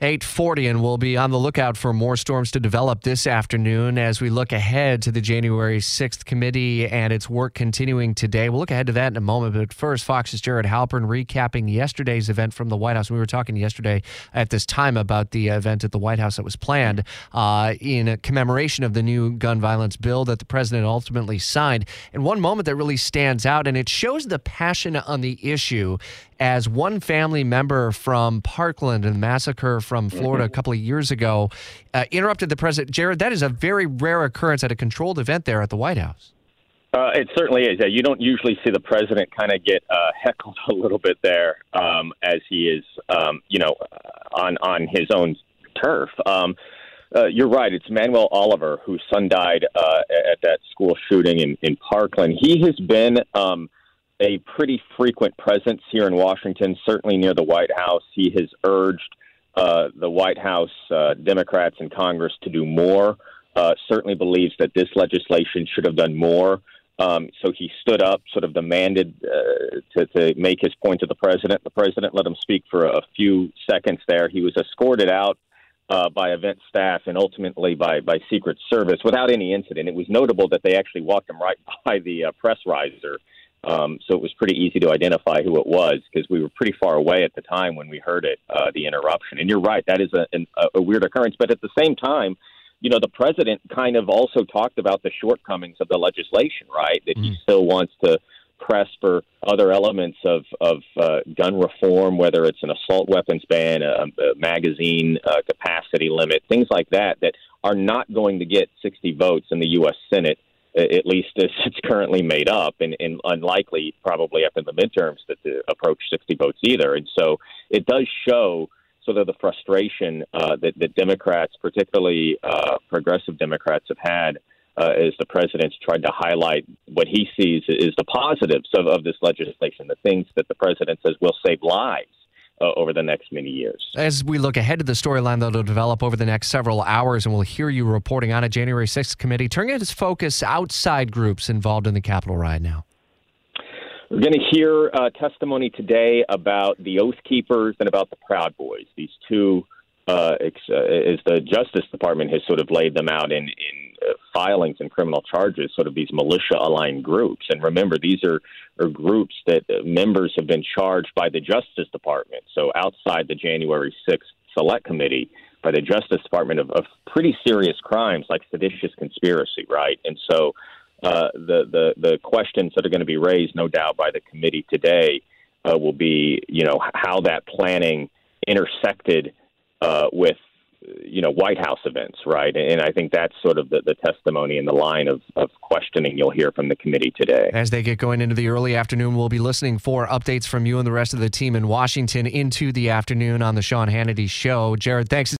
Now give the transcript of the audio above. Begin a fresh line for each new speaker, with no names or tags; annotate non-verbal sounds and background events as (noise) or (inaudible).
840 and we'll be on the lookout for more storms to develop this afternoon as we look ahead to the January 6th committee and its work continuing today. We'll look ahead to that in a moment, but first Fox's Jared Halpern recapping yesterday's event from the White House. We were talking yesterday at this time about the event at the White House that was planned uh, in commemoration of the new gun violence bill that the president ultimately signed. And one moment that really stands out and it shows the passion on the issue as one family member from Parkland and the massacre from Florida a couple of years ago uh, interrupted the president. Jared, that is a very rare occurrence at a controlled event there at the White House.
Uh, it certainly is. You don't usually see the president kind of get uh, (laughs) heckled a little bit there um, as he is, um, you know, on on his own turf. Um, uh, you're right. It's Manuel Oliver whose son died uh, at that school shooting in, in Parkland. He has been um, a pretty frequent presence here in Washington, certainly near the White House. He has urged uh, the White House, uh, Democrats in Congress to do more. Uh, certainly believes that this legislation should have done more. Um, so he stood up, sort of demanded uh, to, to make his point to the president. The president let him speak for a few seconds there. He was escorted out uh, by event staff and ultimately by, by Secret Service without any incident. It was notable that they actually walked him right (laughs) by the press riser um, so it was pretty easy to identify who it was because we were pretty far away at the time when we heard it, uh, the interruption. And you're right, that is a, a weird occurrence. But at the same time, you know, the president kind of also talked about the shortcomings of the legislation, right? That mm he still wants to press for other elements of, of uh, gun reform, whether it's an assault weapons ban, a, a magazine uh, capacity limit, things like that, that are not going to get 60 votes in the U.S. Senate at least as it's currently made up, and, and unlikely probably up in the midterms that to approach 60 votes either. And so it does show sort of the frustration uh, that, that Democrats, particularly uh, progressive Democrats, have had uh, as the president's tried to highlight what he sees is the positives of, of this legislation, the things that the president says will save lives uh, over the next many years.
As we look ahead to the storyline that will develop over the next several hours, and we'll hear you reporting on a January 6th committee, turning its focus outside groups involved in the Capitol riot now.
We're going to hear uh, testimony today about the Oath Keepers and about the Proud Boys. These two, uh, ex- uh, as the Justice Department has sort of laid them out in, filings and criminal charges, sort of these militia aligned groups. And remember, these are, are groups that uh, members have been charged by the Justice Department. So outside the January 6th Select Committee, by the Justice Department of, of pretty serious crimes like seditious conspiracy, right? And so uh, the, the, the questions that are going to be raised, no doubt, by the committee today uh, will be, you know, how that planning intersected uh, with you know White House events, right? And I think that's sort of the, the testimony and the line of, of questioning you'll hear from the committee today.
As they get going into the early afternoon, we'll be listening for updates from you and the rest of the team in Washington into the afternoon on the Sean Hannity Show. Jared, thanks.